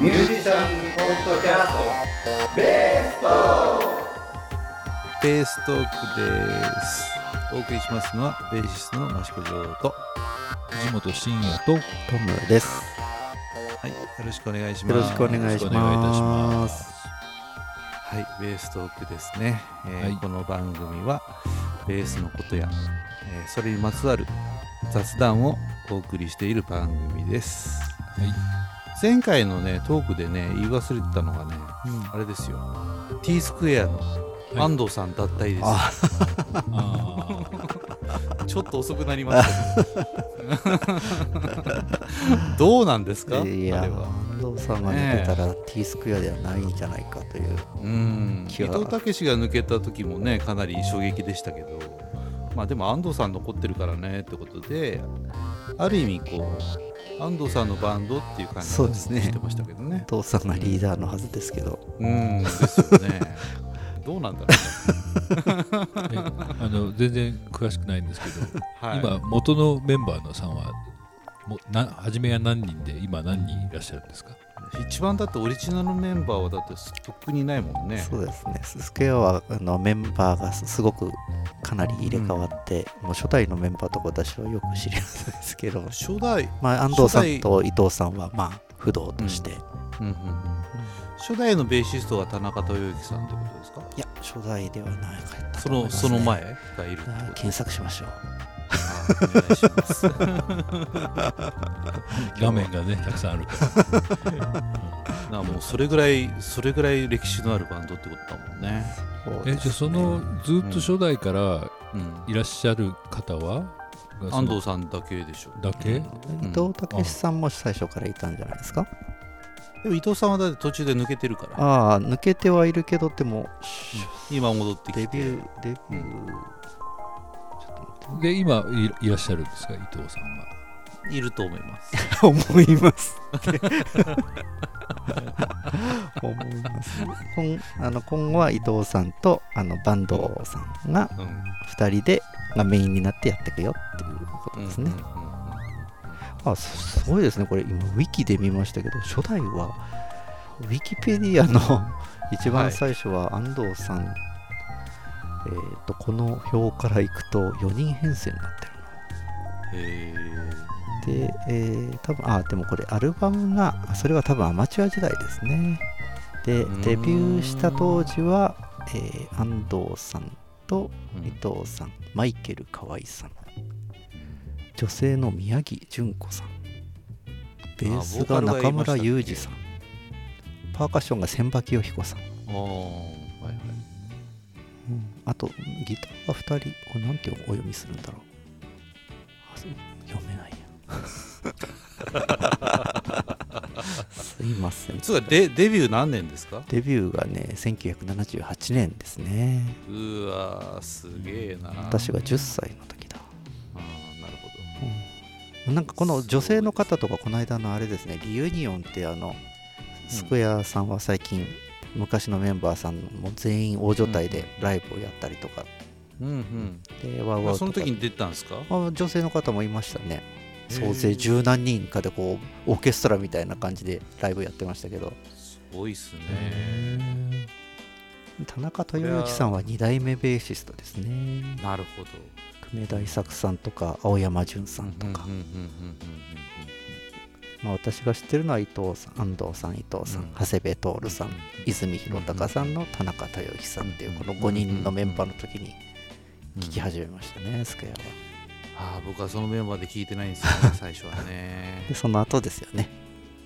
ミュージシャンポッドキャストベーストベーストークですお送りしますのはベーシストの益子城と藤本慎也とトムです。はいよろしくお願いしよますろしくお願いしま。す。はいベーストークですね、えーはいこの番組はベースのことや、えーそれにまつわる雑談をお送りしている番組ですはい。前回のねトークでね言い忘れてたのがねうん。あれですよ。T スクエアのはい。安藤さん脱退です、あ、あちょっと遅くなりましたけど どうなんですか？いや、あれは。安藤さんが抜けたら T スクエアではないんじゃないかという。うん。伊藤武史が抜けた時もねかなり衝撃でしたけど。まあでも安藤さん残ってるからねってことである意味こう安藤さんのバンドっていう感じそうですね。してましたけどね。お父さんがリーダーのはずですけど、うんですよね。どうなんだろー えあの全然詳しくないんですけど、うね、はい、今元のメンバーのさんはもな初めは何人で今何人いらっしゃるんですか？一番だってオリジナルメンバーはだってとっくにないもんね。そうですね。スクエアはあのメンバーがすすごくかなり入れ替わって、もう初代のメンバーとか私はよく知り合いですけど、初代、まあ、安藤さんと伊藤さんはまあ不動として、うん。うんうん、初代のベーシストは田中豊之さんってことですか？いや、初代ではないか。ったそのその前がいる検索しましょう。お願いします 画面がねたくさんあるから。なもうそれぐらいそれぐらい歴史のあるバンドってことだもんね。えじゃあそのずっと初代からうん。いらっしゃる方は、がその安藤さんだけでしょ。だけ、伊藤武さんも最初からいたんじゃないですか？でも伊藤さんはだって途中で抜けてるから。ああ、抜けてはいるけど、でも、今戻ってきて。デビュー、デビュー、で今いいらっしゃるんですか？伊藤さんは。いると思います。思います。思います。今あの今後は伊藤さんとあの坂東さんがうん。2人でがメインになってやっていくよっていうことですね。うんうんうんあすすごいですね、これ今、ウィキで見ましたけど、初代は、ウィキペディアの一番最初は安藤さん、えー、とこの表からいくと4人編成になってるへで、えー、多分あ、でもこれアルバムが、あそれは多分アマチュア時代ですね。でデビューした当時は、えー安藤さんとー伊藤さん、マイケル河合さん、女性の宮城純子さん、ベースが中村裕二さん、パーカッションが千葉清彦さん、うん。あとギターが2人、これなんてお読みするんだろう。あ読めないや。すいません。デデビュー何年ですか？デビューがね、1978年ですね。うわーすげえな。私が10歳の時だ。あーなるほうんなんかこの女性の方とかこの間のあれですねリユニオンってあのスクエアさんは最近昔のメンバーさんも全員大所帯でライブをやったりとか。ど。うんうん。でワウワウとか。あその時に出たんですか？あ女性の方もいましたね。総勢十何人かでこうオーケストラみたいな感じでライブやってましたけど。すごいっすね。田中豊之さんは2代目ベーシストですね。なるほど。久米大作さんとか青山純さんとか。うんうんうんうんまあ、私が知ってるのは伊藤さん安藤さん伊藤さん、うん。長谷部徹さん泉弘隆さんの田中豊之さんっていうこの5人のメンバーの時にうん。聞き始めましたね、スクエアは。ああ僕はそのメンバーで聞いてないんですよね最初はね。でその後ですよね。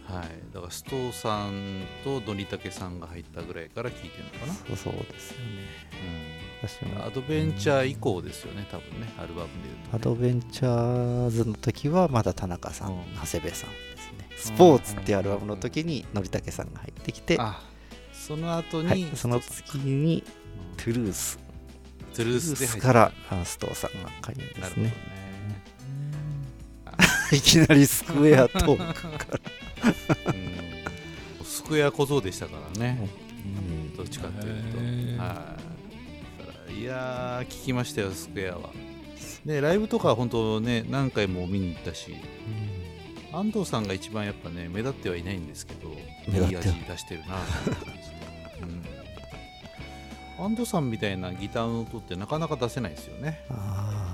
はい。だからストーさんとのりたけさんが入ったぐらいから聞いてるのかな、そうそうですよね。私うん、もアドベンチャー以降ですよね多分ねアルバムでいうと、アドベンチャーズの時はまだ田中さん、うん。長谷部さんですね。スポーツっていうアルバムの時にのりたけさんが入ってきて、あその後に、はい、その次にうん。トゥルース。トゥルースで入ってトゥルースからあ須藤さんが加入ですね。ね。いきなりスクエアトークから。うん。スクエア小僧でしたからね、うんどっちかっていうと。はいいやー聞きましたよスクエアは。でライブとかは本当ね何回も見に行ったし安藤さんが一番やっぱね目立ってはいないんですけど目立っていい味出してるなと思ってますね、うん、安藤さんみたいなギターの音ってなかなか出せないですよね。あ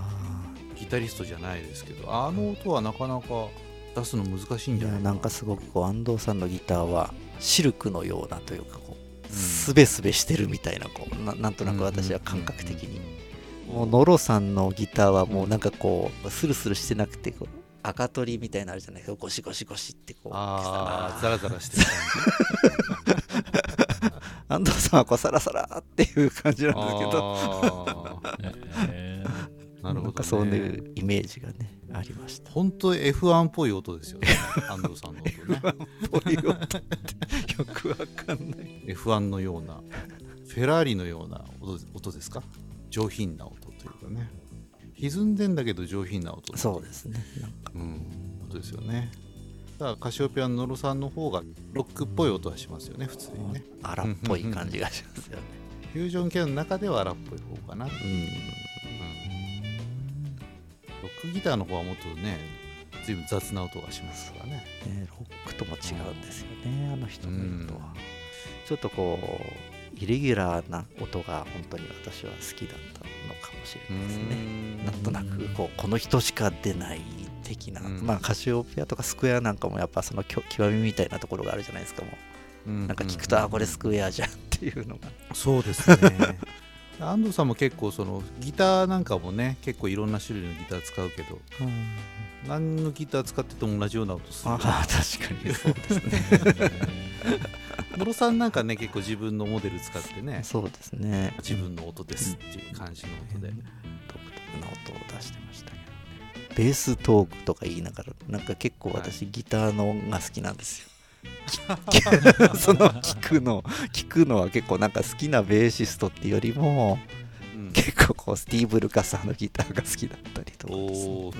ギタリストじゃないですけどあの音はなかなか出すの難しいんじゃないやなんかすごくこう安藤さんのギターはシルクのようなというかこううんすべすべしてるみたいなこうななんとなく私は感覚的に。もうノロさんのギターはもうなんかこうスルスルしてなくてこう赤鳥みたいになのあるじゃないですか。ゴシゴシゴシってこうああザさラザラしてる 安藤さんはこうサラサラっていう感じなんですけど。どえなるほど、ね、なんかそういうイメージがねありました。本当 F1 っぽい音ですよね。安藤さんの音ね。こういう音ってよくわかんない。F1 のようなフェラーリのような音音ですか？上品な音というかね。歪んでんだけど上品な音そうですね。なんかうん音ですよね。だからカシオペアの野呂さんの方がロックっぽい音はしますよね普通にね。荒っぽい感じがしますよね。フュージョン系の中では荒っぽい方かな、うん、ロックギターの方はもっとね随分雑な音がしますからね。ねロックとも違うんですよねあの人の音は。ちょっとこうイレギュラーな音が本当に私は好きだったのかもしれないですね。なんとなくこうこの人しか出ない的な、うん。まあカシオペアとかスクエアなんかもやっぱその極みみたいなところがあるじゃないですかもなうなんか聞くと、あこれスクエアじゃんっていうのが。そうですね安藤さんも結構そのギターなんかもね結構いろんな種類のギター使うけど何のギター使ってても同じような音する。ああ確かに。そうですね。野呂さんなんかね結構自分のモデル使ってねそうですね。自分の音ですっていう感じの音で、独特な音を出してましたけどね。ベーストークとか言いながらなんか結構私ギターの音が好きなんですよ その聞くの聞くのは結構なんか好きなベーシストっていうよりもうん。結構こうスティーブ・ルカさんのギターが好きだったりとかですね。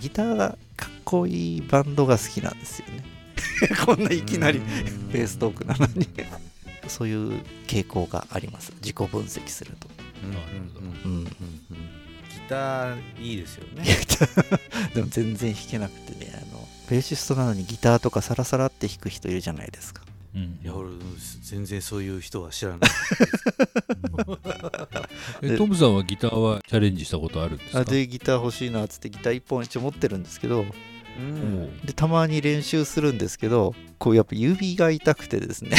ギターがかっこいいバンドが好きなんですよね。こんないきなりうん。ベーストークなのに。そういう傾向があります。自己分析すると、うんうん。うんうん、うん。ギターいいですよね。でも全然弾けなくてねあのベーシストなのにギターとかサラサラって弾く人いるじゃないですか。うん。いや俺全然そういう人は知らない。えトムさんはギターはチャレンジしたことあるんですか？あでギター欲しいなっつってギター1本一応持ってるんですけど。うん。でたまに練習するんですけどこうやっぱ指が痛くてですね。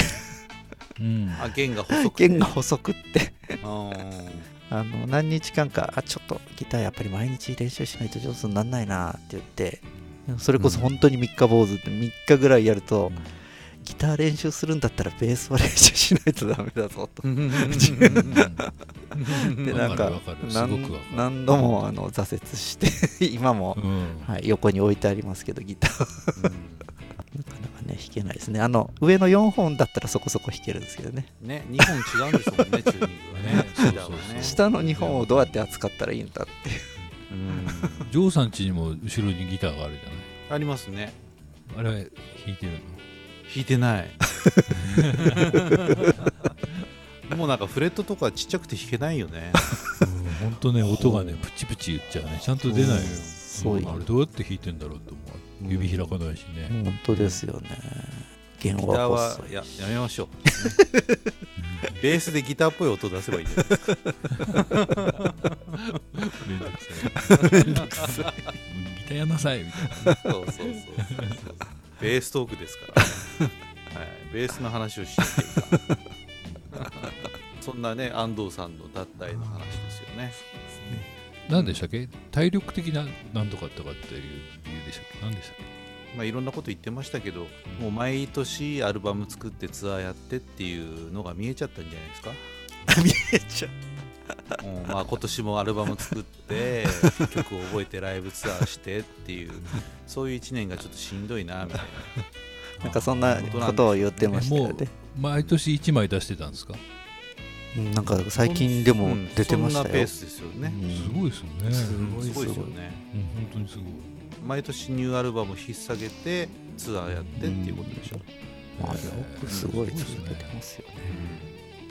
うん。あ弦が細くて。弦が細くって。あ の何日間かあちょっとギターやっぱり毎日練習しないと上手にならないなって言ってそれこそ本当に三日坊主って3日ぐらいやると、ギター練習するんだったらベースは練習しないとダメだぞと。うん。でわなんか何何度もあの挫折して 今も、うん。はい、横に置いてありますけどギター。なかなかね弾けないですね。あの上の4本だったらそこそこ弾けるんですけどね。ね2本違うんですもんねチューニングはね下の2本をどうやって扱ったらいいんだっていう。うん。ジョーさん家にも後ろにギターがあるじゃないありますね。あれは弾いてるの？弾いてない。もうなんかフレットとかちっちゃくて弾けないよね。本当ね音がねプチプチ言っちゃうね。ちゃんと出ないよ。そう。うんあれどうやって弾いてんだろうと思う。指開かないしね。本当ですよね。弦ギターはややめましょう。ベースでギターっぽい音出せばいいじゃないですかめんどくさい ギターやんなさい。みたいなそうそうそうそう。ベーストークですから、はい、ベースの話をしなきゃいけないそんなね安藤さんの脱退の話ですよね。何でしたっけ？体力的ななんとかとかっていう理由でしたっけ？何でしたっまあいろんなこと言ってましたけどもう毎年アルバム作ってツアーやってっていうのが見えちゃったんじゃないですか？見えちゃううんまあ、今年もアルバム作って曲を覚えてライブツアーしてっていうそういう1年がちょっとしんどいなみたいな。なんかそんなことを言ってましたよね。け毎年1枚出してたんですか？うんなんか最近でもうん出てましたよ。そんなペースですよね、うん。すごいですよね。すうんごいですよね。本当にすごい。毎年ニューアルバム引っ提げてツアーやってっていうことでしょ、まあよくすごい続けてますよね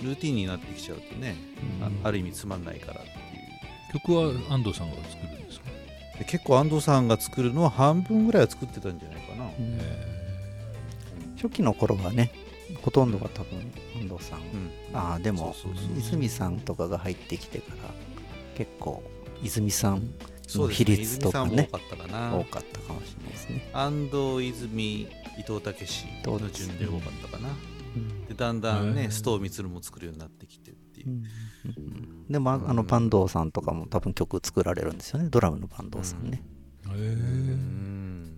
ルーティンになってきちゃうとね、うん。あある意味つまんないからっていう。曲は安藤さんが作るんですか？で結構安藤さんが作るのは半分ぐらいは作ってたんじゃないかな、え初期の頃はねほとんどが多分安藤さん、うん。ああでも泉さんとかが入ってきてから結構泉さんそうですね。比率とかね泉さんも多かったかな。多かったかもしれないですね、安藤泉伊藤武史の順で多かったかなでだんだんね須藤満も作るようになってきてっていう、でもああのバンドさんとかも多分曲作られるんですよね。ドラムのバンドさんね、ー、えうん。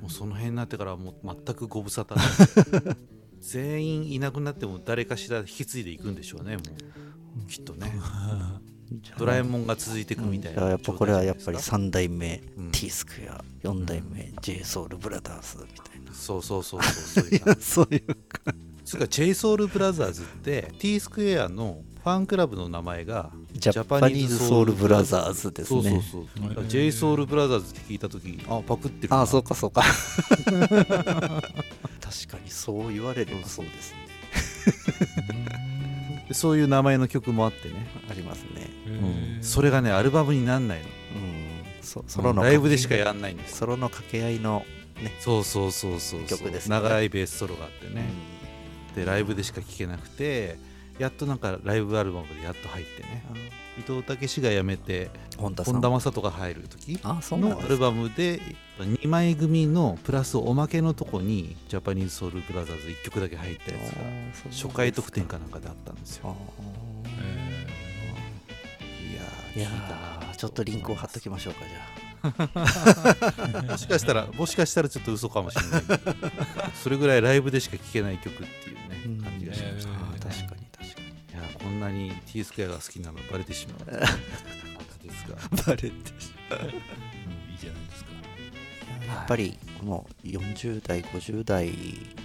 もうその辺になってからもう全くご無沙汰。で 全員いなくなっても誰かしら引き継いでいくんでしょうねもう。きっとね。ドラえもんが続いていくみたいなじゃあやっぱこれはやっぱり状態じゃない3代目うん。T スクエア4代目 j ソ o ルブラザーズみたいな。そうそうそうそうそういう感じ。そういうつうか j o l b r o t h e r s って T スクエアのファンクラブの名前がジャパニーズソウルブラザーズですそうそうねそう。へー j s o u l b r o t h e r s って聞いた時あパクってるな。ああそうかそうか。確かにそう言われればそうですね。でそういう名前の曲もあってね、ありますね。ー。それがねアルバムになんないの。うん。そソロのライブでしかやんないんですソロの掛け合いのねそうそうそうそうそう。曲ですね。長いベースソロがあってね、でライブでしか聴けなくてやっとなんかライブアルバムでやっと入ってね。伊藤武史が辞めて本田正人が入る時のアルバムで2枚組のプラスおまけのとこにジャパニーズソウルブラザーズ1曲だけ入ったやつが初回特典かなんかであったんですよ。えいやちょっとリンクを貼っときましょうかじゃ もしかしたらもしかしたらちょっと嘘かもしれないけどそれぐらいライブでしか聴けない曲っていう感じがしました、えー。あ確かに確かに。いやこんなに T スクエアが好きなのバレてしまう。ですが、バレていいじゃないですか。やっぱりもう40代50代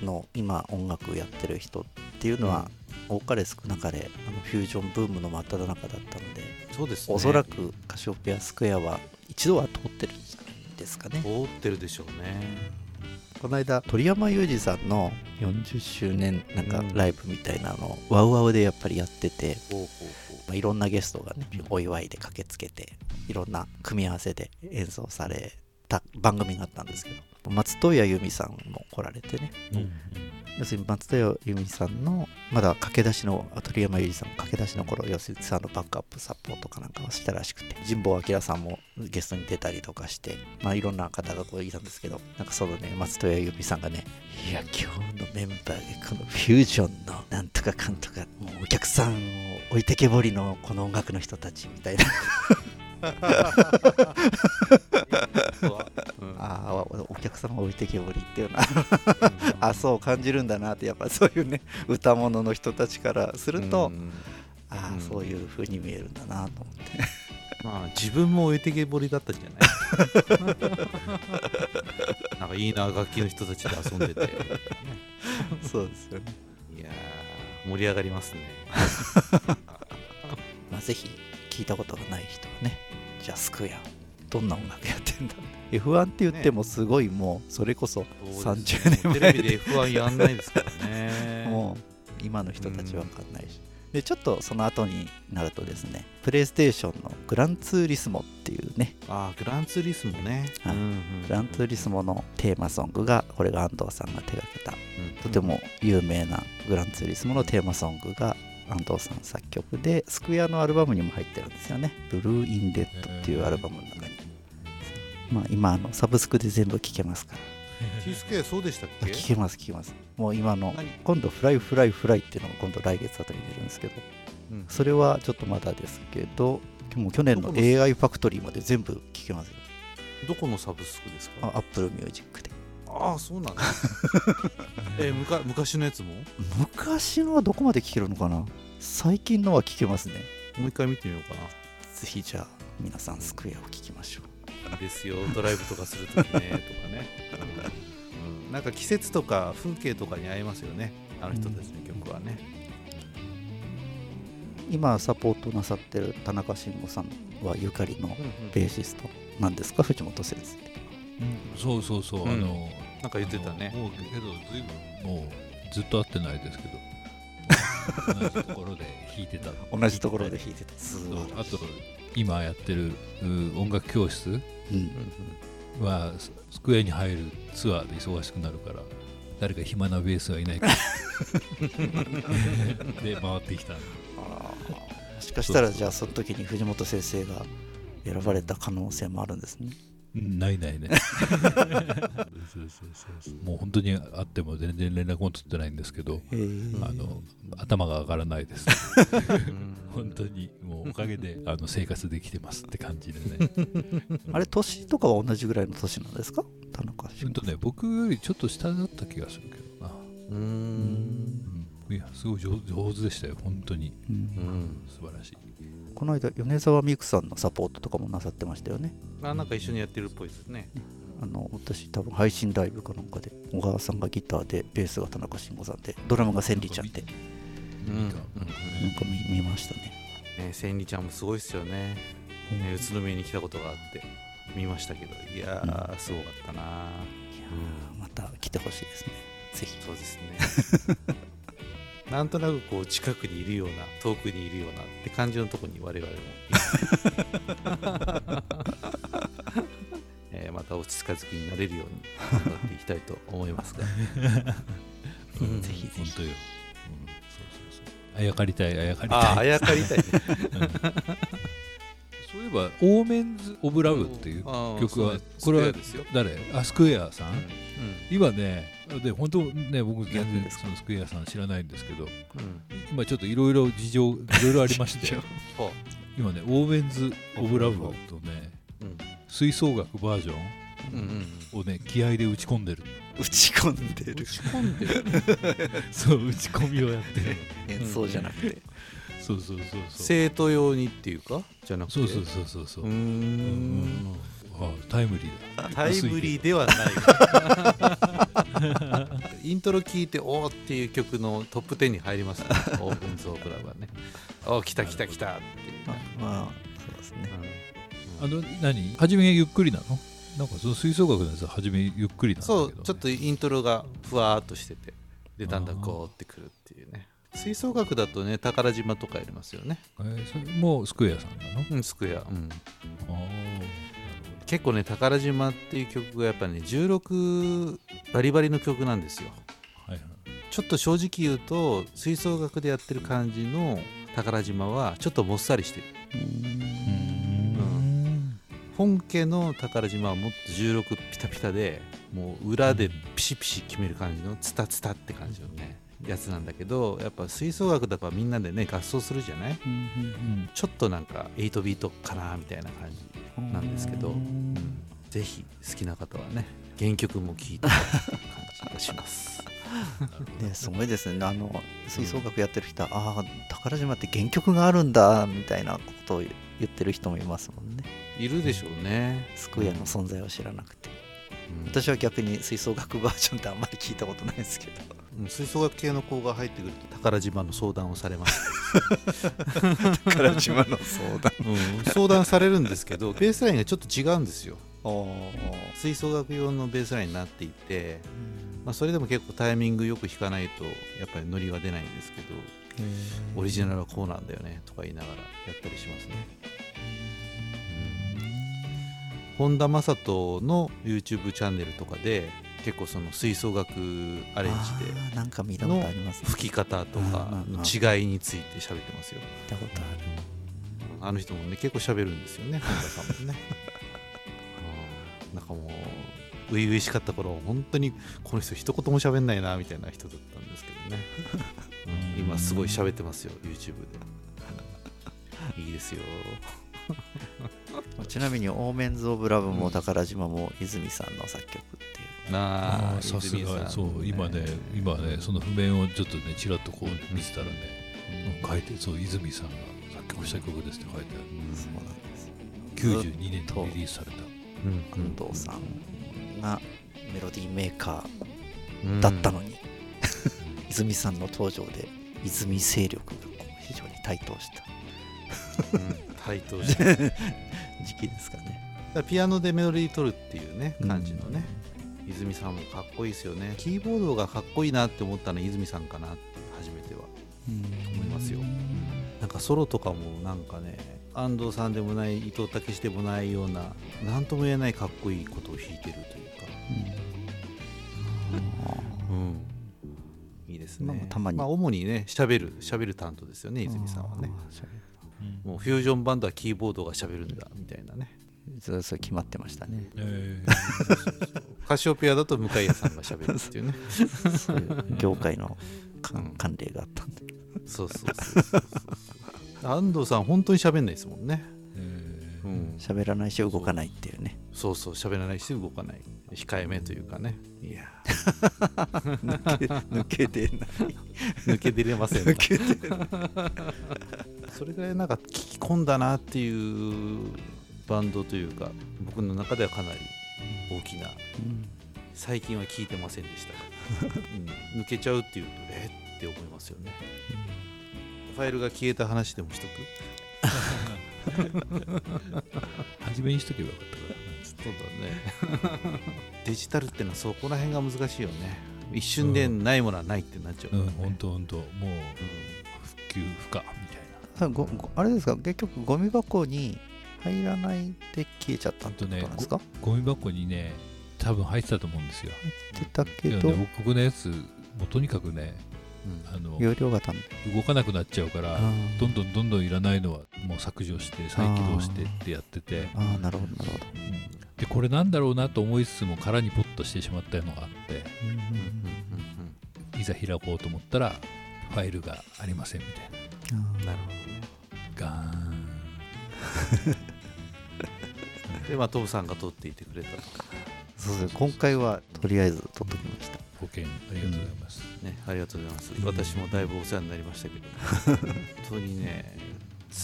の今音楽やってる人っていうのは、多かれ少なかれあのフュージョンブームの真っ只中だったので、そうですね。おそらくカシオペアスクエアは一度は通ってるんですかね。通ってるでしょうねこの間鳥山裕二さんの40周年なんかうん。ライブみたいなのをワウワウでやっぱりやってて、まあ、いろんなゲストがねお祝いで駆けつけていろんな組み合わせで演奏された番組があったんですけど松任谷由実さんも来られてね。うん要するに松任谷由実さんのまだ駆け出しの鳥山裕二さんも駆け出しの頃要するにさんのバックアップサポートかなんかをしたらしくて神保明さんもゲストに出たりとかしてまあいろんな方がこういたんですけどなんかそのね松任谷由実さんがねいや今日のメンバーでこのフュージョンのなんとかかんとかもうお客さんを置いてけぼりのこの音楽の人たちみたいな。ああおお客様置いてけぼりっていうのは。あそう感じるんだなってやっぱそういうね歌物の人たちからすると、うん。ああ、うん。そういう風に見えるんだなと思って。まあ自分も置いてけぼりだったんじゃない？なんかいいな楽器の人たちで遊んでて、そうですよね、いやー盛り上がりますね。まあ、ぜひ聞いたことがない人はねじゃあスクエアどんな音楽やってんだ F1 って言ってもすごいもうそれこそ30年前。テレビで F1 やんないですからね。もう今の人たちわかんないし、でちょっとその後になるとですねプレイステーションのグランツーリスモっていうね。ああグランツーリスモね、はい。うんうんグランツーリスモのテーマソングがこれが安藤さんが手掛けたうんとても有名なグランツーリスモのテーマソングが安藤さん作曲でスクエアのアルバムにも入ってるんですよね「 Blue in Red」っていうアルバムの中に、まあ、今あのサブスクで全部聴けますから。ティースケそうでしたっけ？聴けます聴けます。もう今の何？今度「フライフライフライ」っていうのが今度来月あたりに出るんですけど。うん。それはちょっとまだですけどもう去年の AI ファクトリーまで全部聴けますよ。どこのサブスクですか？あ Apple Music で。ああそうなんだ。えむか昔のやつも？も昔のはどこまで聴けるのかな？最近のは聴けますね。う一回見てみようかな。ぜひじゃあ皆さんスクエアを聴きましょうですよドライブとかするときねとかね、うん。うんなんか季節とか風景とかに合いますよねあの人たちの曲はね、今サポートなさってる田中慎吾さんはゆかりのベーシストなんですか？藤本先生。そうそうそう、うん。あのなんか言ってたね。もうけどずいぶんもうずっと会ってないですけど。同じところで弾いてた 同じところで弾いてた。すそう。ごいあと今やってるう音楽教室うんはススクエアに入るツアーで忙しくなるから誰か暇なベースはいないかで回ってきたもしかしたらじゃあその時に藤本先生が選ばれた可能性もあるん。ですねないないねそうそうそうそうもう本当に会っても全然連絡も取ってないんですけどあの頭が上がらないです。本当にもうおかげであの生活できてますって感じでね。あれ年とかは同じぐらいの年なんですか？田中うんとね僕よりちょっと下だった気がするけどな、うーん。うん、いやすごい上上手でしたよ本当に。うん。うん。素晴らしいこの間米沢美久さんのサポートとかもなさってましたよね。あなんか一緒にやってるっぽいですね。あの私多分配信ライブかなんかで小川さんがギターでベースが田中慎吾さんでドラムが千里ちゃんで。うん。なんか見見ましたね。ね千里ちゃんもすごいっすよね。ね宇都宮に来たことがあって見ましたけど。いやーすごかったな、いやーまた来てほしいですね。ぜひ。そうですね なんとなくこう近くにいるような遠くにいるようなって感じのところに我々もえーまたお近づきになれるように頑張っていきたいと思いますが。うんぜひぜひ。本当よ、うん、そうそうそう。あやかりたいあやかりたい。あああやかりたいね そういえば「オーメンズ・オブ・ラブ」っていう曲はこれは誰？あスクエアさん、うん。今ねで本当ね僕全然そのスクエアさん知らないんですけどうん。今ちょっといろいろ事情いろいろありましてほ今ね「オーメンズ・オブ・ラブ」とね吹奏楽バージョンをね気合で打ち込んでる。打ち込んでる。打ち込んでる。そう打ち込みをやってる。演奏じゃなくてそうそうそうそう。生徒用にっていうか？じゃなくて？そうそうそうそうそう。うーん。あタイムリーだ。タイムリーではない。イントロ聞いておーっていう曲のトップ10に入りますね。オープンズ・オブ・ラブはね。おー来た来た来たっていう。ねまあそうですね。あの何？初めゆっくりなの？なんかその吹奏楽のやつは初めゆっくりなんだけど、ね、そうちょっとイントロがふわーっとしててでだんだんゴーってくるっていうね吹奏楽だとね宝島とかやりますよね。えーそれもうスクエアさんなの？うんスクエア。うん。ああ結構ね宝島っていう曲がやっぱね16バリバリの曲なんですよ。はいはい。ちょっと正直言うと吹奏楽でやってる感じの宝島はちょっともっさりしてる。うん。本家の宝島はもっと16ピタピタでもう裏でピシピシ決める感じのツタツタって感じのねやつなんだけどやっぱ吹奏楽だとみんなでね合奏するじゃない？うんちょっとなんか8ビートかなみたいな感じなんですけど、うん。ぜひ好きな方はね原曲も聴いて感じがします。ねすごいですね。あの吹奏楽やってる人は、ああ宝島って原曲があるんだみたいなことを言ってる人もいますもんね。いるでしょうね。スクエアの存在を知らなくて、うん。私は逆に吹奏楽バージョンってあんまり聞いたことないですけど。うん吹奏楽系の子が入ってくると宝島の相談をされます、宝島の相談。うん、相談されるんですけど ベースラインがちょっと違うんですよ。お吹奏楽用のベースラインになっていて、まあ、それでも結構タイミングよく弾かないとやっぱりノリは出ないんですけどオリジナルはこうなんだよねとか言いながらやったりしますね、本田正人の YouTube チャンネルとかで結構その吹奏楽アレンジでなんか見たことありますね。吹き方とかの違いについて喋ってますよ。見たことある。あの人もね結構喋るんですよね本田さんもね。うんなんかもう初々しかった頃本当にこの人一言も喋んないなみたいな人だったんですけどね、うん今すごい喋ってますよ YouTube で、うんいいですよ。ちなみに「オーメンズ・オブ・ラブ」も宝島も泉さんの作曲ってあああさすがそう今ね今ねその譜面をちょっとねちらっとこう見てたらね、うん。書いてそう泉さんが作曲した曲ですって書いてある。そうなんです。92年にリリースされた。うん。うん安藤さんがメロディーメーカうんーだったのに、泉さんの登場で泉勢力がこう非常に台頭した。うん。対等してだか時期ですかね。らピアノでメロディー取るっていうね感じのね、泉さんもかっこいいですよね。キーボードがかっこいいなって思ったのは泉さんかなって初めてはますよ、なんかソロとかもなんかね安藤さんでもない伊藤武史でもないような何とも言えないかっこいいことを弾いてるというか。うん。いいですね。まあたまに。あ主にねしゃべるしゃべる担当ですよね泉さんはね。もうフュージョンバンドはキーボードがしゃべるんだみたいなねそれそれ決まってましたね。えカシオペアだと向谷さんがしゃべるっていうね。そういう業界のかうん慣例があったんで。そうそうそうそうそう。安藤さん本当にしゃべんないですもんね。えうん。喋らないし動かないっていうね。そうそう喋らないし動かない。控えめというかね。いや。抜け出ない。抜け出れません抜け出ない。それぐらいなんか聞き込んだなっていうバンドというか僕の中ではかなり大きな最近は聞いてませんでした。が、うん、抜けちゃうっていうとえって思いますよね。ファイルが消えた話でもしとく？初めにしとけばよかったから。そうだね。デジタルってのはそこら辺が難しいよね。一瞬でないものはないってなっちゃう。からね、うん本当本当。もう復旧不可みたいさごごあれですか？結局ゴミ箱に入らないで消えちゃったってことなんですか、なゴミ箱にね多分入ってたと思うんですよ。入ってたけど、ね僕のやつもうとにかくねうん。あの容量がたん動かなくなっちゃうからどんどんどんどんいらないのはもう削除して再起動してってやってて。あー。なるほどなるほど、でこれなんだろうなと思いつつも空にポッとしてしまったのがあってうんうんうんいざ開こうと思ったらファイルがありませんみたいな。うんなるほどね。ガーン でまあトムさんが撮っていてくれたとそうです今回はとりあえず取っときました。保険ありがとうございます、ねありがとうございます。私もだいぶお世話になりましたけど。本当にね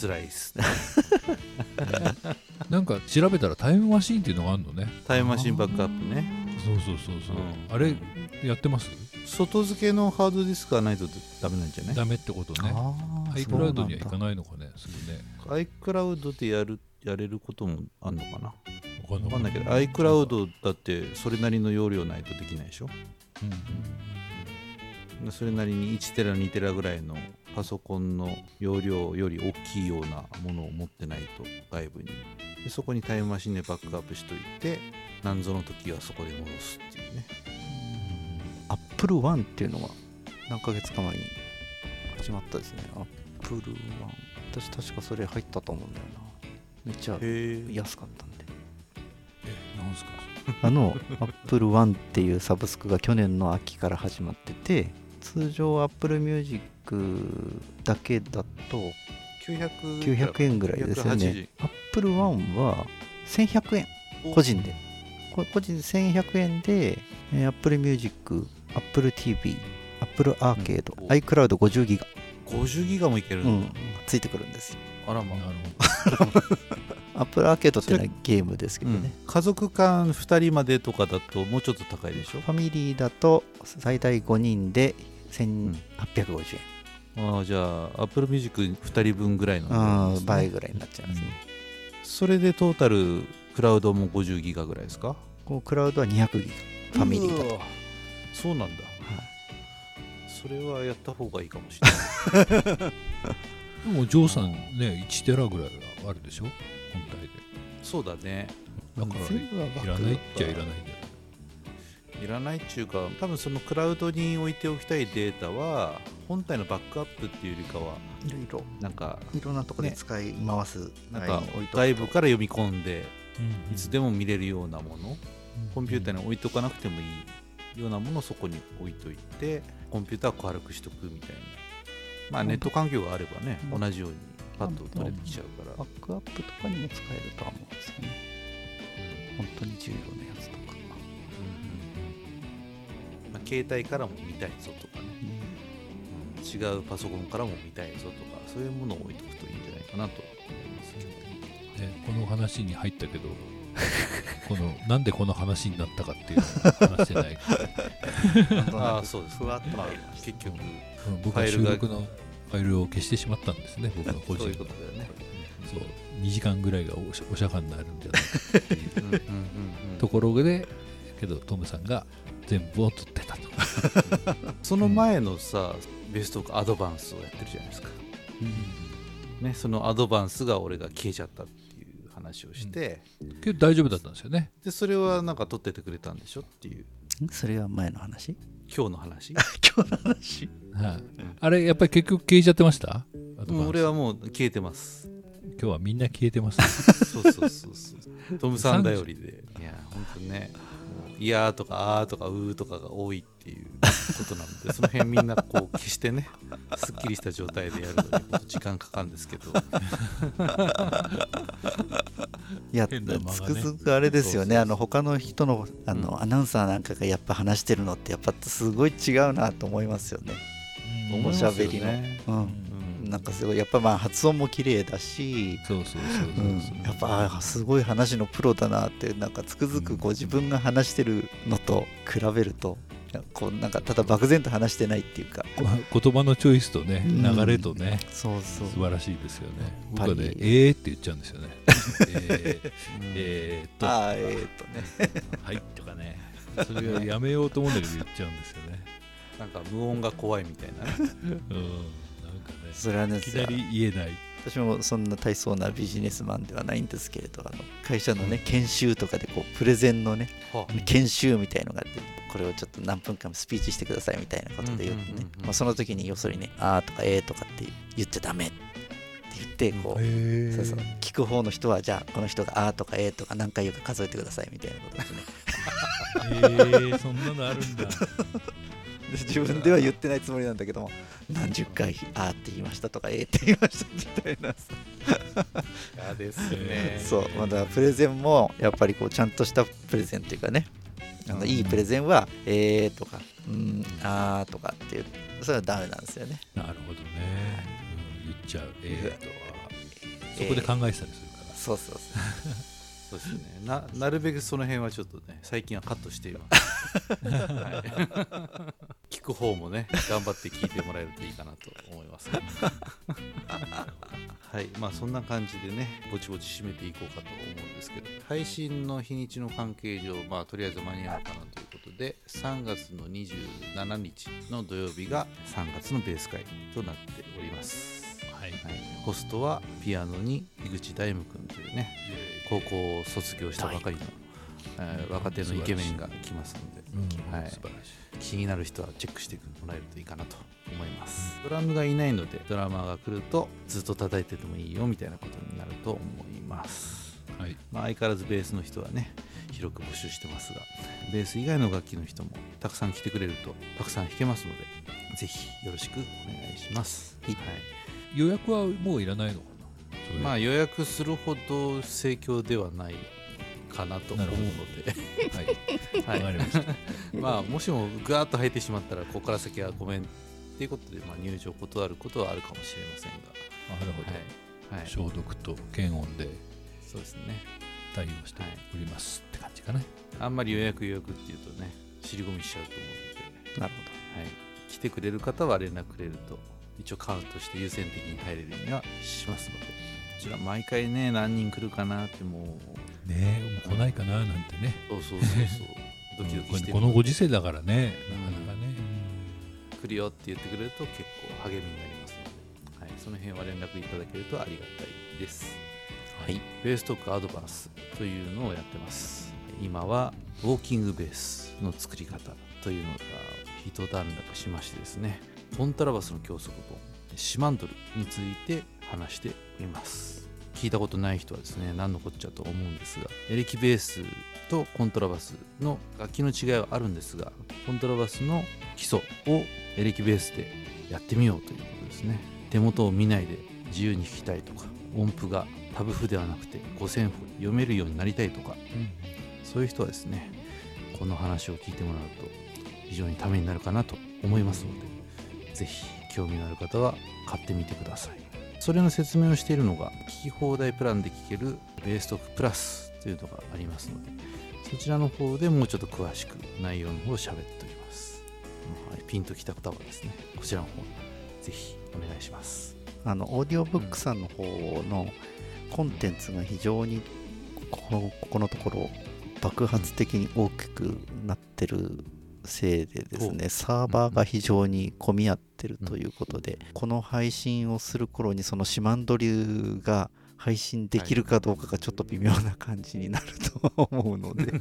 辛いっす。ねなんか調べたらタイムマシーンっていうのがあるのね。タイムマシンバックアップね。そうそうそうそう、うん。あれやってます？外付けのハードディスクがないとダメなんじゃない？ダメってことね。iCloud にはいかいないのかねすぐね。iCloud でやるやれることもあんのかな？わかんわかんないけど iCloud だってそれなりの容量ないとできないでしょ？うんでそれなりに1テラ2テラぐらいのパソコンの容量より大きいようなものを持ってないと外部に。でそこにタイムマシンでバックアップしといて何ぞの時はそこで戻すっていうね。 Apple One っていうのが何ヶ月か前に始まったですね。 Apple One。私確かそれ入ったと思うんだよなめっちゃ安かったんで。えなんすか？あの Apple One っていうサブスクが去年の秋から始まってて通常 Apple Music だけだと900 900円。ぐらいですよね。Apple One は1100円。個人で。こ個人で1100円で、えー Apple Music、Apple TV、Apple Arcade、うん。iCloud50 ギガ、50ギガもいけるうん。だ、ついてくるんですよあらま。なあるほ Apple Arcade っていうのはゲームですけどね、家族間2人までとかだともうちょっと高いでしょ？ファミリーだと最大5人で1850円、ああじゃあ Apple Music 2人分ぐらいの。ねー倍ぐらいになっちゃいますね、それでトータルクラウドも50ギガぐらいですか？こうクラウドは200ギガ。ファミリーだと。そうなんだ。はい。それはやった方がいいかもしれない。ど でもジョーさんね1テラぐらいはあるでしょ？本体で。そうだね。だからいらないっちゃいらないんだよい？らないっていうか多分そのクラウドに置いておきたいデータは本体のバックアップっていうよりかはいろいろなんかいろんなところでね使い回すなんか外部から読み込んでうんいつでも見れるようなものコンピューターに置いとかなくてもいいようなものをそこに置いといてコンピューターを軽くしとくみたいなまあネット環境があればねうん。同じようにパッと取れてきちゃうから。バックアップとかにも使えるとは思うんですよね。本当に重要なやつとか、まあ、携帯からも見たいぞとかね、うん。違うパソコンからも見たいぞとかそういうものを置いとくといいんじゃないかなと思いますけど。ね、この話に入ったけど このなんでこの話になったかっていうのを話してない、ああそうです。ふわっとまあ入りました僕は収録のファイルを消してしまったんですね僕の個人そういうことだよね。そう2時間ぐらいがおしお釈迦になるんじゃないかっていう。うんうんうんうん。ところでけどトムさんが全部を取ってたと。その前のさベストアドバンスをやってるじゃないですか。ね、そのアドバンスが俺が消えちゃったっていう話をして、けど大丈夫だったんですよね。でそれはなんか取っててくれたんでしょっていう。それは前の話？今日の話？今日の話？はい、あれやっぱり結局消えちゃってました？俺はもう消えてます。今日はみんな消えてますそうそうそうそう。トムさん頼りで。いや本当ねいやーとかあーとかうーとかが多いっていうことなのでその辺みんなこう消してねすっきりした状態でやるのに時間かかるんですけど。いやね。つくづくあれですよね。あの他の人のあの、うん。アナウンサーなんかがやっぱ話してるのってやっぱすごい違うなと思いますよね。うん。思いしゃべりのねうん、うんなんかすごいやっぱまあ発音も綺麗だしそうそうそうやっぱあすごい話のプロだなってなんかつくづくこう自分が話してるのと比べるとこうなんかただ漠然と話してないっていうか。こ言葉のチョイスとねうん。流れとね、そうそう。素晴らしいですよね。僕はねえーって言っちゃうんですよね。えーえーっと。ああえー、っとね。はいとかね。それをやめようと思うんだけど言っちゃうんですよね。なんか無音が怖いみたいなね。うんなんかねそれはねいきなり言えない私もそんな大層なビジネスマンではないんですけれどあの会社のね研修とかでこうプレゼンのねは研修みたいのがあってこれをちょっと何分間スピーチしてくださいみたいなことで言うとねその時に要するにね「あー」とか「えー」とかって言っちゃダメって言ってこうへそうそう聞く方の人はじゃあこの人が「あー」とか「えー」とか何回言うか数えてくださいみたいなことですね。えー、そんなのあるんだ。で 自分では言ってないつもりなんだけども何十回「あー」って言いましたとか「えー」って言いましたみたいな。嫌ですね。そうまだプレゼンもやっぱりこうちゃんとしたプレゼンっていうかねあのいいプレゼンは「えー」とか「うん」「あー」とかっていうそれはダメなんですよね。なるほどね、うん、言っちゃう。えー、とは。えー。そこで考えてたりするから、そうそうそうそうですね。ななるべくその辺はちょっとね最近はカットしています、はい。聞く方もね頑張って聞いてもらえるといいかなと思います。はい。まあそんな感じでねぼちぼち締めていこうかと思うんですけど配信の日にちの関係上まあとりあえず間に合うかなということで3月の27日の土曜日が3月のベース会となっております。はい。はい、ホストはピアノに井口大夢君というね高校を卒業したばかりの、えー若手のイケメンが来ますのでうん。はい。気になる人はチェックしてもらえるといいかなと思います。ドラムがいないのでドラマーが来るとずっと叩いててもいいよみたいなことになると思います、はい。まあ、相変わらずベースの人はね広く募集してますがベース以外の楽器の人もたくさん来てくれるとたくさん弾けますのでぜひよろしくお願いします、はい。予約はもういらないの？まあ予約するほど盛況ではないかなと思うので、はい。わはい。かりました。まあもしもぐわっと入ってしまったらここから先はごめんっていうことで、まあ、入場断ることはあるかもしれませんが、なるほど、はい。はい、消毒と検温でそうですね。対応しておりますって感じかね、あんまり予約予約っていうとね尻込みしちゃうと思うので、なるはい、来てくれる方は連絡くれると一応カウントして優先的に入れるようにはしますので。こちら毎回ね何人来るかなってもう。ねえもう来ないかななんてね。そうそうそうそう。ドキドキしてる。このご時世だからね。なかなかね、来るよって言ってくれると結構励みになりますので、はい、その辺は連絡いただけるとありがたいです。はい、ベーストークアドバンスというのをやってます。今はウォーキングベースの作り方というのが一段落しましてですね、コントラバスの教則本、シマンドルについて話しております。聞いたことない人はですね、何のこっちゃと思うんですが、エレキベースとコントラバスの楽器の違いはあるんですが、コントラバスの基礎をエレキベースでやってみようということですね手元を見ないで自由に弾きたいとか音符がタブ譜ではなくて五線譜読めるようになりたいとかそういう人はですねこの話を聞いてもらうと非常にためになるかなと思いますのでぜひ興味のある方は買ってみてください。それの説明をしているのが聞き放題プランで聴けるベーストークプラスというのがありますのでそちらの方でもうちょっと詳しく内容の方を喋っております、ピンときた方はですねこちらの方ぜひお願いします。あのオーディオブックさんの方のコンテンツが非常にこここのところ爆発的に大きくなってるせいでですねサーバーが非常に混み合ってるということで、この配信をする頃にそのシマンド流が配信できるかどうかがちょっと微妙な感じになると思うので。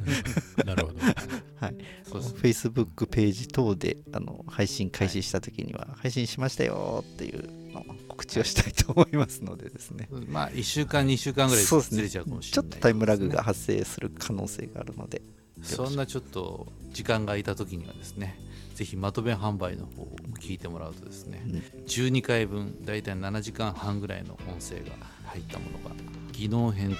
なるほど。はい、そうですね Facebook ページ等であの配信開始した時には配信しましたよっていうのを告知をしたいと思いますのでですね。まあ1週間2週間ぐらいそうですね。ずれちゃうかもしちょれない。っとタイムラグが発生する可能性があるのでそんなちょっと時間が空いた時にはですねぜひまとめ販売の方を聞いてもらうとですね、うん。12回分だいたい7時間半ぐらいの音声が入ったものが技能編と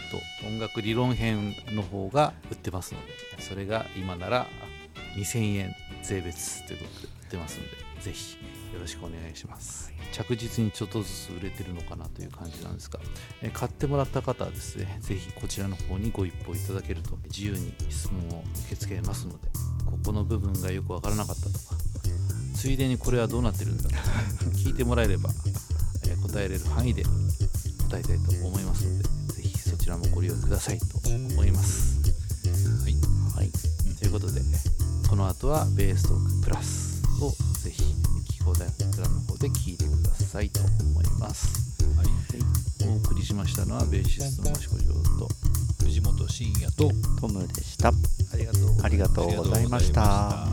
音楽理論編の方が売ってますのでそれが今なら2000円税別ということで売ってますのでぜひよろしくお願いします。着実にちょっとずつ売れてるのかなという感じなんですがえ買ってもらった方はですねぜひこちらの方にご一報いただけると自由に質問を受け付けますのでここの部分がよくわからなかったとかついでにこれはどうなってるんだとか聞いてもらえれば、えー答えれる範囲で答えたいと思いますのでぜひそちらもご利用くださいと思います。はい。はい、ということでこの後はベーストークプラスをプランの方で聞いてくださいと思いますはいお送りしましたのはベーシストの益子城と藤本慎也とトムでしたありがとうございました